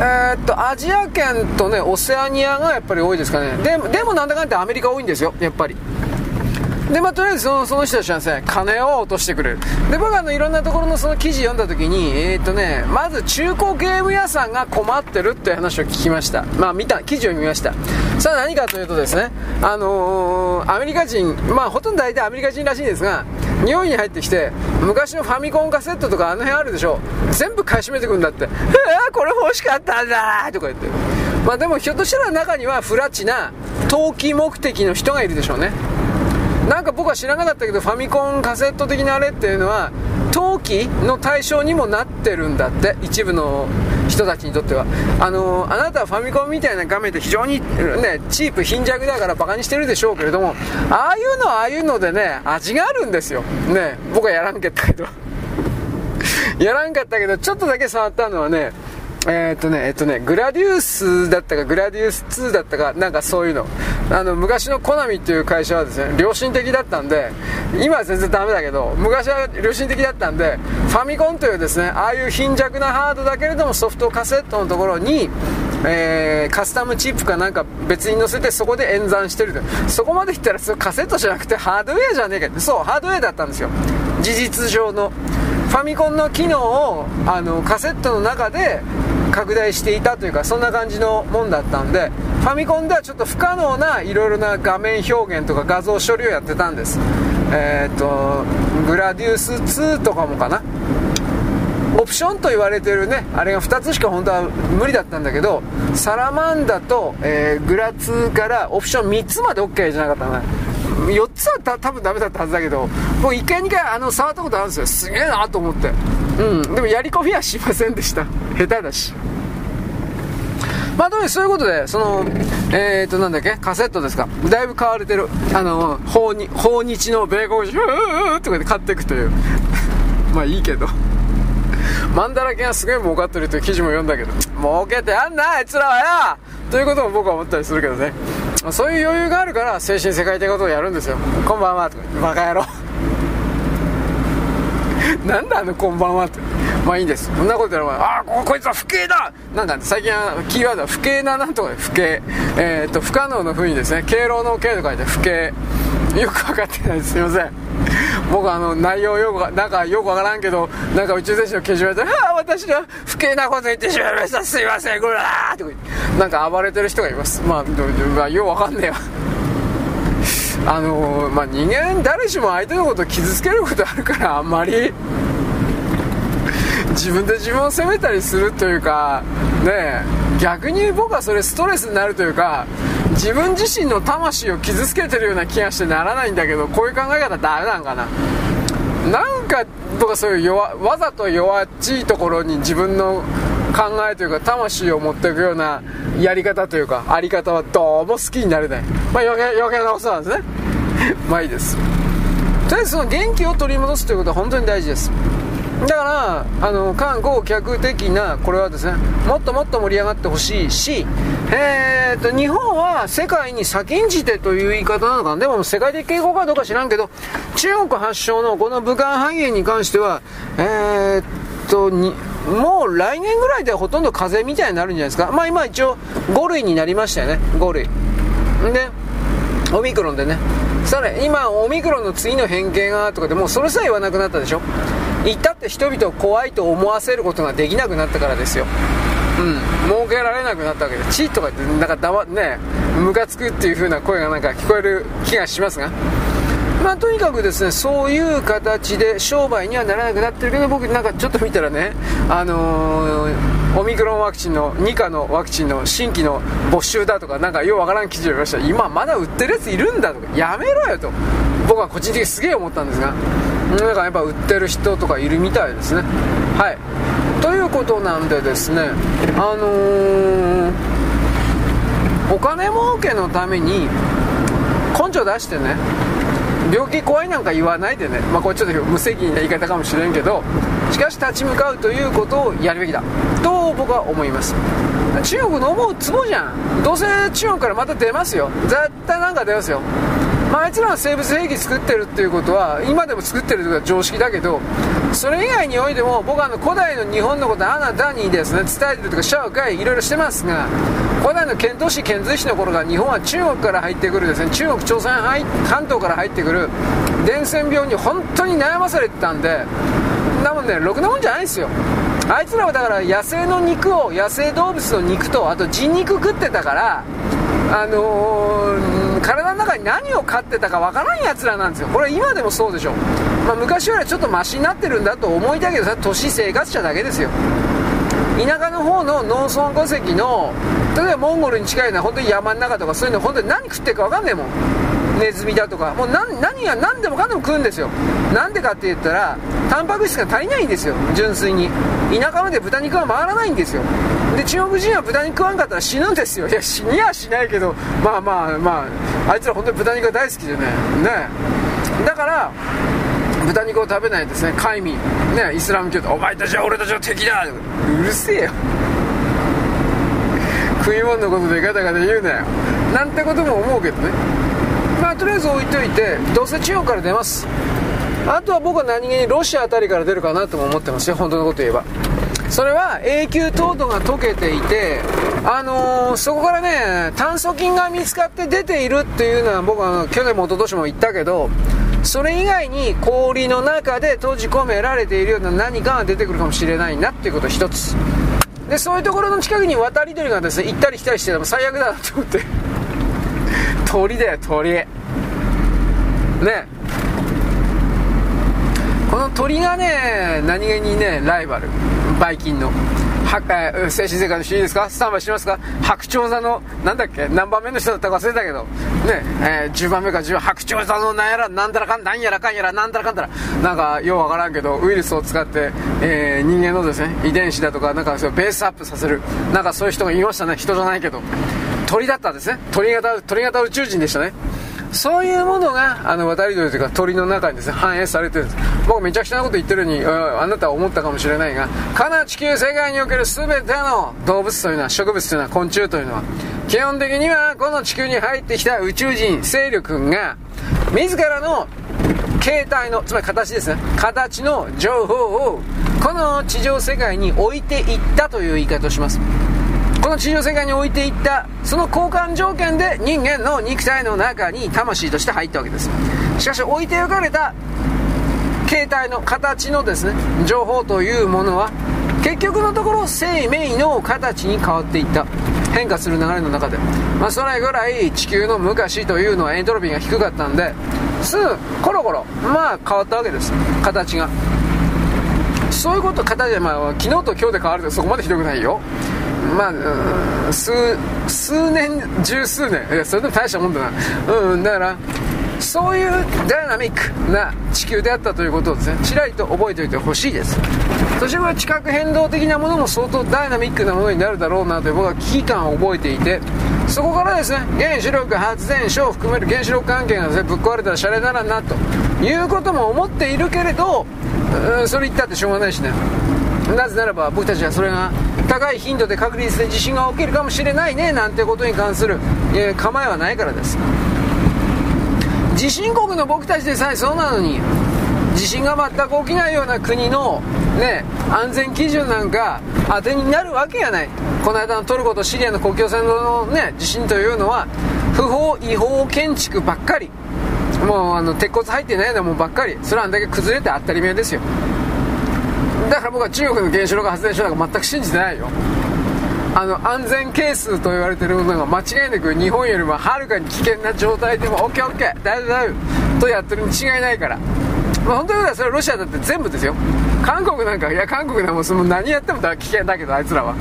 えー、っと、アジア圏とね、オセアニアがやっぱり多いですかね。ででもなんだかんだアメリカ多いんですよ、やっぱり。で、まあ、とりあえずそのその人たちはですね、金を落としてくれる。で、僕はあの、いろんなところのその記事読んだ時に、えー、っとね、まず中古ゲーム屋さんが困ってるっていう話を聞きました。まあ、見た、記事を見ました。さあ何かというとですね、あのー、アメリカ人、まあ、ほとんど大体アメリカ人らしいんですが、日本に入ってきて、昔のファミコンカセットとかあの辺あるでしょ。全部買い占めてくんだって。えー、これ欲しかったんだとか言って。まあでもひょっとしたら中にはフラッチな投機目的の人がいるでしょうねなんか僕は知らなかったけどファミコンカセット的なあれっていうのは陶器の対象にもなってるんだって一部の人たちにとっては。あのあなたはファミコンみたいな画面で非常に、ね、チープ貧弱だからバカにしてるでしょうけれどもああいうのはああいうのでね味があるんですよ。ね僕はやらんけったけど。やらんかったけど ちょっとだけ触ったのはねえー、っとね、えっとね、グラディウスだったか、グラディウス2だったか、なんかそういうの。あの、昔のコナミっていう会社はですね、良心的だったんで、今は全然ダメだけど、昔は良心的だったんで、ファミコンというですね、ああいう貧弱なハードだけれどもソフトカセットのところに、えー、カスタムチップかなんか別に載せてそこで演算してると。そこまで言ったらそカセットじゃなくてハードウェアじゃねえか。そう、ハードウェアだったんですよ。事実上の。ファミコンの機能をあのカセットの中で拡大していたというかそんな感じのもんだったんでファミコンではちょっと不可能ないろいろな画面表現とか画像処理をやってたんです。えっ、とグラディウス2とかもかな。オプションと言われてるねあれが2つしか本当は無理だったんだけどサラマンダと、えー、グラ2からオプション3つまで OK じゃなかったのね4つはた多分ダメだったはずだけどもう1回2回あの触ったことあるんですよ。すげえなと思って。うんでもやり込みはしませんでした下手だしまあ、とにそういうことで、その、えっ、ー、と、なんだっけ、カセットですか？だいぶ買われてる。あの、訪日訪日の米国人、ふーとかで買っていくという。まあいいけど。マンダラケがすげえ儲かってるという記事も読んだけど、儲けてやんな、あいつらはよということも僕は思ったりするけどね。そういう余裕があるから、精神世界的なことをやるんですよ。こんばんは、とか、バカ野郎。なんだあのこんばんはって。まあいいんです。そんなことやらああ、こいつは不敬だなんか最近はキーワードは不敬ななんとか不敬。えー、っと、不可能のふうにですね、敬老の敬と書いて不敬。よく分かってないですすいません僕あの内容よくなんかよく分からんけどなんか宇宙選手のけじめで「ああ私が不敬なこと言ってしまいましたすいませんこれだ!」とかなんか暴れてる人がいますまあ、まあ、よう分かんねえよあのー、まあ人間誰しも相手のことを傷つけることあるから あんまり。自分で自分を責めたりするというかね逆に僕はそれストレスになるというか自分自身の魂を傷つけてるような気がしてならないんだけどこういう考え方ダメなんかな。なんか僕はそういう弱わざと弱っちいところに自分の考えというか魂を持っていくようなやり方というかあり方はどうも好きになれない。まあ余計余計なことなんですね。まあいいです。とりあえずその元気を取り戻すということは本当に大事です。だからあの観光客的なこれはですねもっともっと盛り上がってほしいし、えーと、日本は世界に先んじてという言い方なのかな。でも世界的傾向かどうか知らんけど中国発祥のこの武漢肺炎に関してはえー、っとにもう来年ぐらいでほとんど風邪みたいになるんじゃないですか。まあ今一応5類になりましたよね。5類。でオミクロンでね。さらに今オミクロンの次の変形がとかでもうそれさえ言わなくなったでしょ。言ったって人々を怖いと思わせることができなくなったからですよ。うん。儲けられなくなったわけで。チーとかってなんかだわねムカつくっていう風な声がなんか聞こえる気がしますが。まあとにかくですねそういう形で商売にはならなくなってるけど僕なんかちょっと見たらねあのー、オミクロンワクチンの2価のワクチンの新規の没収だとかなんかようわからん記事を見ました。今まだ売ってるやついるんだとかやめろよと。僕は個人的にすげえ思ったんですが。なんかやっぱ売ってる人とかいるみたいですね。はい。ということなんでですねあのー、お金儲けのために根性出してね病気怖いなんか言わないでね、まあ、これちょっと無責任な言い方かもしれんけどしかし立ち向かうということをやるべきだ。と僕は思います。中国の思うツボじゃん。どうせ中国からまた出ますよ。絶対なんか出ますよ。まあ、あいつらは生物兵器作ってるっていうことは今でも作ってるということは常識だけどそれ以外においても僕はあの古代の日本のことあなたにですね伝えてるとか紹介いろいろしてますが古代の遣唐使遣隋使の頃から日本は中国から入ってくるですね中国朝鮮半島から入ってくる伝染病に本当に悩まされてたんでなもんねろくなもんじゃないですよ。あいつらはだから野生の肉を野生動物の肉とあと人肉食ってたからあのー、体の中に何を飼ってたかわからんやつらなんですよ。これ今でもそうでしょ、まあ、昔よりはちょっとマシになってるんだと思いたいけどさ都市生活者だけですよ。田舎の方の農村戸籍の例えばモンゴルに近いのは本当に山の中とかそういうの本当に何食ってるか分かんないもん。ネズミだとか。もう何何が何でもかんでも食うんですよ。なんでかって言ったらタンパク質が足りないんですよ。純粋に。田舎まで豚肉は回らないんですよ。で中国人は豚肉食わんかったら死ぬんですよ。いや死にはしないけどまあまあまああいつら本当に豚肉が大好きでねね。だから豚肉を食べないですね。海民ねイスラム教徒。お前たちは俺たちの敵だ。うるせえよ。食い物のことでガタガタ言うなよ。なんてことも思うけどね。まあとりあえず置いといてどうせ中国から出ます。あとは僕は何気にロシアあたりから出るかなとも思ってますよ。本当のこと言えば。それは永久凍土が溶けていて、あのー、そこからね炭疽菌が見つかって出ているっていうのは僕は去年も一昨年も言ったけどそれ以外に氷の中で閉じ込められているような何かが出てくるかもしれないなっていうこと一つ。でそういうところの近くに渡り鳥がですね行ったり来たりしてても最悪だなと思って。鳥だよ鳥。ね。鳥がね何気にねライバル。バイキンの、精神世界の主いいですか？スタンバイしますか？白鳥座のなんだっけ？何番目の人だったか忘れたけど。ねえー、10番目か10番白鳥座のなんやらなんだらかんなんやらかんやらなんだらかんだら。なんかようわからんけどウイルスを使って、えー、人間のですね遺伝子だとかなんかベースアップさせる。なんかそういう人がいましたね。人じゃないけど。鳥だったんですね。鳥型鳥型宇宙人でしたね。そういうものがあの渡り鳥というか鳥の中にですね反映されてる。んです僕めちゃくちゃなこと言ってるようにあなたは思ったかもしれないがかな地球世界における全ての動物というのは植物というのは昆虫というのは基本的にはこの地球に入ってきた宇宙人勢力が自らの形態のつまり形ですね。形の情報をこの地上世界に置いていったという言い方をします。の地上世界に置いていったその交換条件で人間の肉体の中に魂として入ったわけです。しかし置いておかれた形態の形のですね情報というものは結局のところ生命の形に変わっていった。変化する流れの中で、まあ、それぐらい地球の昔というのはエントロピーが低かったんです。ぐコロコロまあ変わったわけです。形がそういうこと形でまあ昨日と今日で変わるとそこまでひどくないよ。まあ、数、数年、十数年、いや、それでも大したもんだな。うん、だから、そういうダイナミックな地球であったということをですね、ちらりと覚えておいてほしいです。そしてこれ地殻変動的なものも相当ダイナミックなものになるだろうなという僕は危機感を覚えていて、そこからですね、原子力発電所を含める原子力関係がですね、ぶっ壊れたらシャレならなということも思っているけれど、うんそれ言ったってしょうがないしね。なぜならば僕たちはそれが高い頻度で確率で地震が起きるかもしれないねなんてことに関する、え、構えはないからです。地震国の僕たちでさえそうなのに地震が全く起きないような国の、ね、安全基準なんか当てになるわけやない。この間のトルコとシリアの国境線の、ね、地震というのは不法違法建築ばっかり。もうあの鉄骨入ってないようなもんばっかり。それはあんだけ崩れて当たり前ですよ。だから僕は中国の原子力発電所なんか全く信じてないよ。あの安全係数と言われてるものが間違いなく日本よりもはるかに危険な状態でも OKOK 大丈夫大丈夫。とやってるに違いないから、まあ、本当にそれはロシアだって全部ですよ。韓国なんかいや韓国なんもその何やっても危険だけどあいつらは。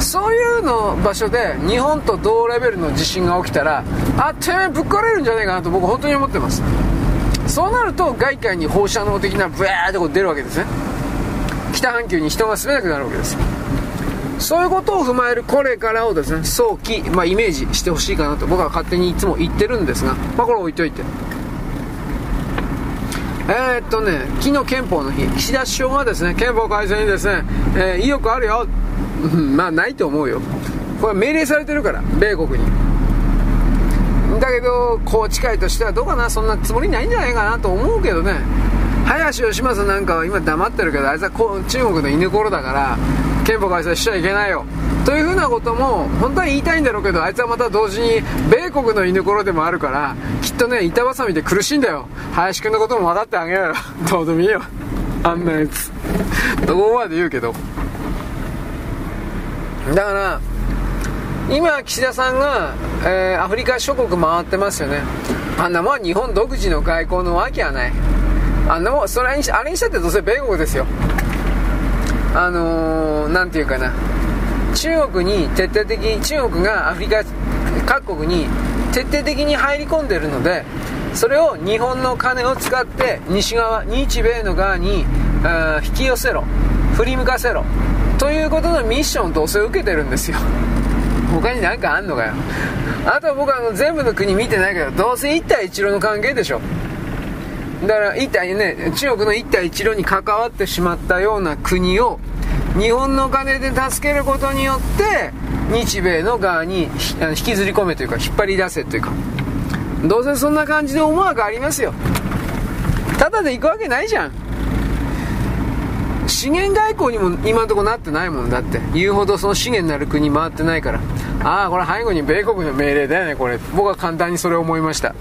そういうの場所で日本と同レベルの地震が起きたらあっという間にぶっ壊れるんじゃないかなと僕本当に思ってます。そうなると外界に放射能的なブワーってこう出るわけですね。北半球に人が住めなくなるわけです。そういうことを踏まえるこれからをですね早期、まあ、イメージしてほしいかなと僕は勝手にいつも言ってるんですが、まあ、これ置いといて。えー、っとね昨日憲法の日。岸田首相がですね憲法改正にですね、えー、意欲あるよ。まあないと思うよ。これ命令されてるから米国に。だけど宏池会としてはどうかなそんなつもりないんじゃないかなと思うけどね。林芳正なんかは今黙ってるけどあいつは中国の犬頃だから憲法改正しちゃいけないよ。というふうなことも本当は言いたいんだろうけどあいつはまた同時に米国の犬頃でもあるからきっとね板挟みで苦しいんだよ。林くんのことも分かってあげようよ。どうでもいいよ。あんなやつ。どこまで言うけど。だから今岸田さんが、えー、アフリカ諸国回ってますよね。あんなもん日本独自の外交のわけはない。あんなもんそれにあれにしたってどうせ米国ですよ。あのー、ていうかな。中国に徹底的に中国がアフリカ各国に徹底的に入り込んでるのでそれを日本の金を使って西側日米の側に引き寄せろ。振り向かせろ。ということのミッションどうせ受けてるんですよ。他に何かあんのかよ。あとは僕はあの全部の国見てないけどどうせ一帯一路の関係でしょ。だから一帯ね中国の一帯一路に関わってしまったような国を日本の金で助けることによって日米の側に引きずり込めというか引っ張り出せというか。どうせそんな感じで思惑ありますよ。ただで行くわけないじゃん。資源外交にも今のところなってないもんだって。言うほどその資源になる国回ってないから。ああこれ背後に米国の命令だよねこれ。僕は簡単にそれを思いました。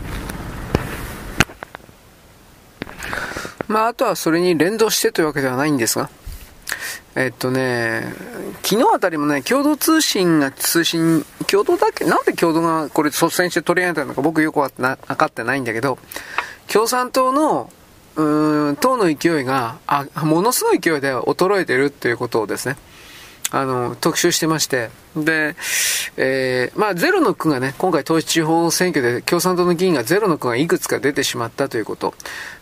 まああとはそれに連動してというわけではないんですが。えっとね、昨日あたりもね、共同通信が通信、共同だっけ？なんで共同がこれ率先して取り上げたのか僕よくわかってないんだけど、共産党の、うーん、党の勢いが、あ、ものすごい勢いで衰えてるっていうことをですね、あの、特集してまして、で、えー、まあ、ゼロの区がね、今回統一地方選挙で共産党の議員がゼロの区がいくつか出てしまったということ。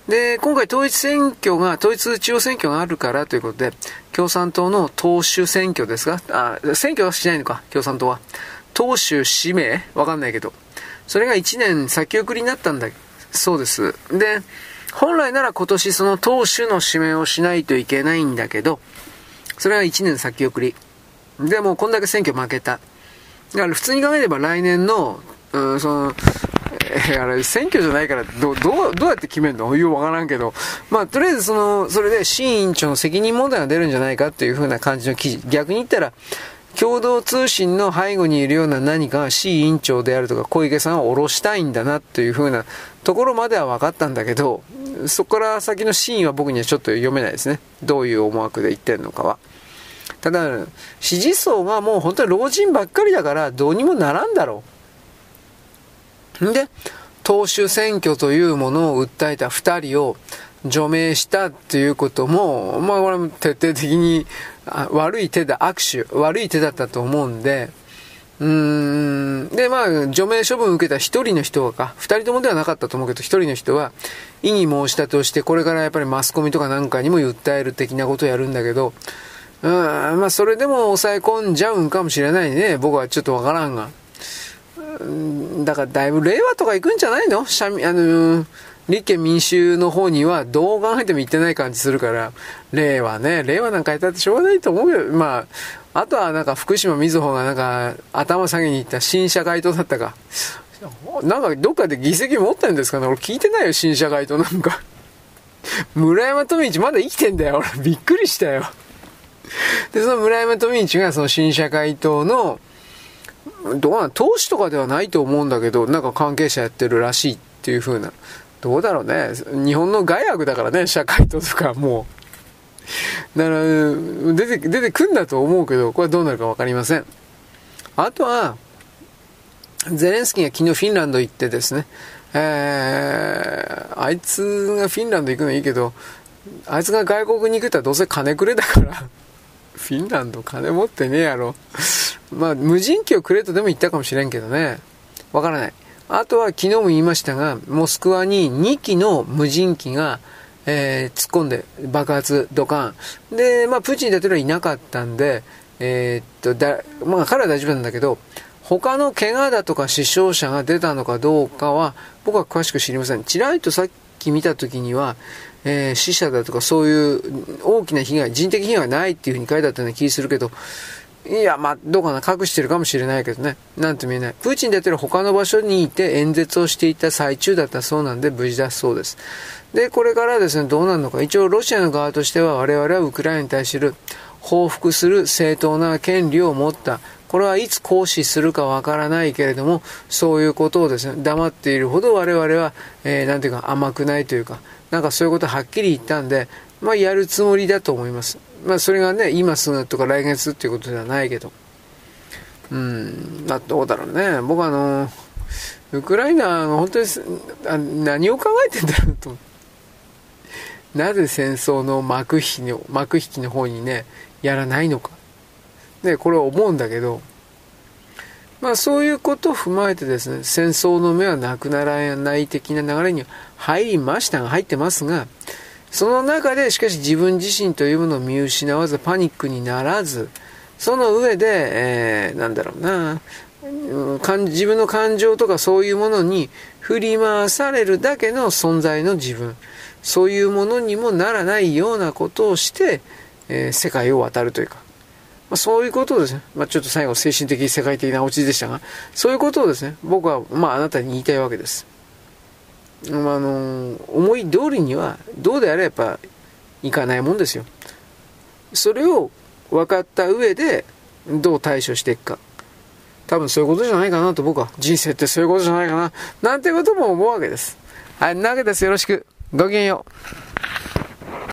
で、今回統一選挙が、統一地方選挙があるからということで、共産党の党首選挙ですが、あ、選挙はしないのか、共産党は。党首指名わかんないけど。それが1年先送りになったんだ。そうです。で、本来なら今年その党首の指名をしないといけないんだけど、それは1年先送り。でもこんだけ選挙負けた。だから普通に考えれば来年の、うん、その、えー、あれ、選挙じゃないから、ど、どう、どうやって決めるの？ようわからんけど、まあ、とりあえずその、それで、新委員長の責任問題が出るんじゃないかっていう風な感じの記事。逆に言ったら、共同通信の背後にいるような何かが市委員長であるとか小池さんを下ろしたいんだなという風なところまでは分かったんだけど、そこから先のシーンは僕にはちょっと読めないですね。どういう思惑で言ってるのかは。ただ、支持層がもう本当に老人ばっかりだからどうにもならんだろう。んで、党首選挙というものを訴えた二人を除名したっていうことも、まあこれも徹底的に悪い手だ、握手、悪い手だったと思うんで、うーん。で、まあ、除名処分を受けた一人の人か、二人ともではなかったと思うけど、一人の人は、異議申し立てをして、これからやっぱりマスコミとかなんかにも訴える的なことをやるんだけど、うん、まあ、それでも抑え込んじゃうんかもしれないね。僕はちょっとわからんが。だから、だいぶ令和とか行くんじゃないの？社民、あの立憲民衆の方にはどう考えても言ってない感じするから、令和ね、令和なんかやったってしょうがないと思うけど、まあ、あとはなんか福島みずほがなんか頭下げに行った新社会党だったか。なんかどっかで議席持ってるんですかね俺聞いてないよ、新社会党なんか。村山富一まだ生きてんだよ。俺びっくりしたよ。で、その村山富一がその新社会党の、どうなん、投資とかではないと思うんだけど、なんか関係者やってるらしいっていう風な。どうだろうね。日本の害悪だからね、社会とかもう。だから、出て、出てくんだと思うけど、これはどうなるかわかりません。あとは、ゼレンスキーが昨日フィンランド行ってですね、えー、あいつがフィンランド行くのいいけど、あいつが外国に行くったらどうせ金くれだからフィンランド金持ってねえやろまあ、無人機をくれとでも言ったかもしれんけどね。わからない。あとは昨日も言いましたが、モスクワに2機の無人機が、えー、突っ込んで爆発、ドカン。で、まあ、プーチン大統領はいなかったんで、えー、っと、だ、まあ、彼は大丈夫なんだけど、他の怪我だとか死傷者が出たのかどうかは、僕は詳しく知りません。ちらりとさっき見た時には、えー、死者だとかそういう大きな被害、人的被害はないっていうふうに書いてあったような気がするけど、いや、まあ、どうかな、隠してるかもしれないけどね。なんとも言えない。プーチン大統領他の場所にいて演説をしていた最中だったそうなんで無事だそうです。で、これからですね、どうなるのか。一応、ロシアの側としては我々はウクライナに対する報復する正当な権利を持った。これはいつ行使するかわからないけれども、そういうことをですね、黙っているほど我々は、えー、なんていうか甘くないというか、なんかそういうことはっきり言ったんで、まあ、やるつもりだと思います。まあ、それがね、今すぐとか来月っていうことではないけど。うん、まあ、どうだろうね。僕あの、ウクライナが本当にあ何を考えてんだろうと。なぜ戦争の幕引きの、幕引きの方にね、やらないのか。ね、これは思うんだけど、まあそういうことを踏まえてですね、戦争の目はなくならない的な流れに入りましたが、入ってますが、その中でしかし自分自身というものを見失わず、パニックにならず、その上で、えー、なんだろうな、自分の感情とかそういうものに振り回されるだけの存在の自分、そういうものにもならないようなことをして、えー、世界を渡るというか、まあ、そういうことをですね、まあ、ちょっと最後精神的、世界的なオチでしたが、そういうことをですね、僕は、まあ、あなたに言いたいわけです。あ、あの、思い通りには、どうであれやっぱ、いかないもんですよ。それを分かった上で、どう対処していくか。多分そういうことじゃないかなと僕は。人生ってそういうことじゃないかな。なんてことも思うわけです。はい、なわけです。よろしく。ごきげんよう。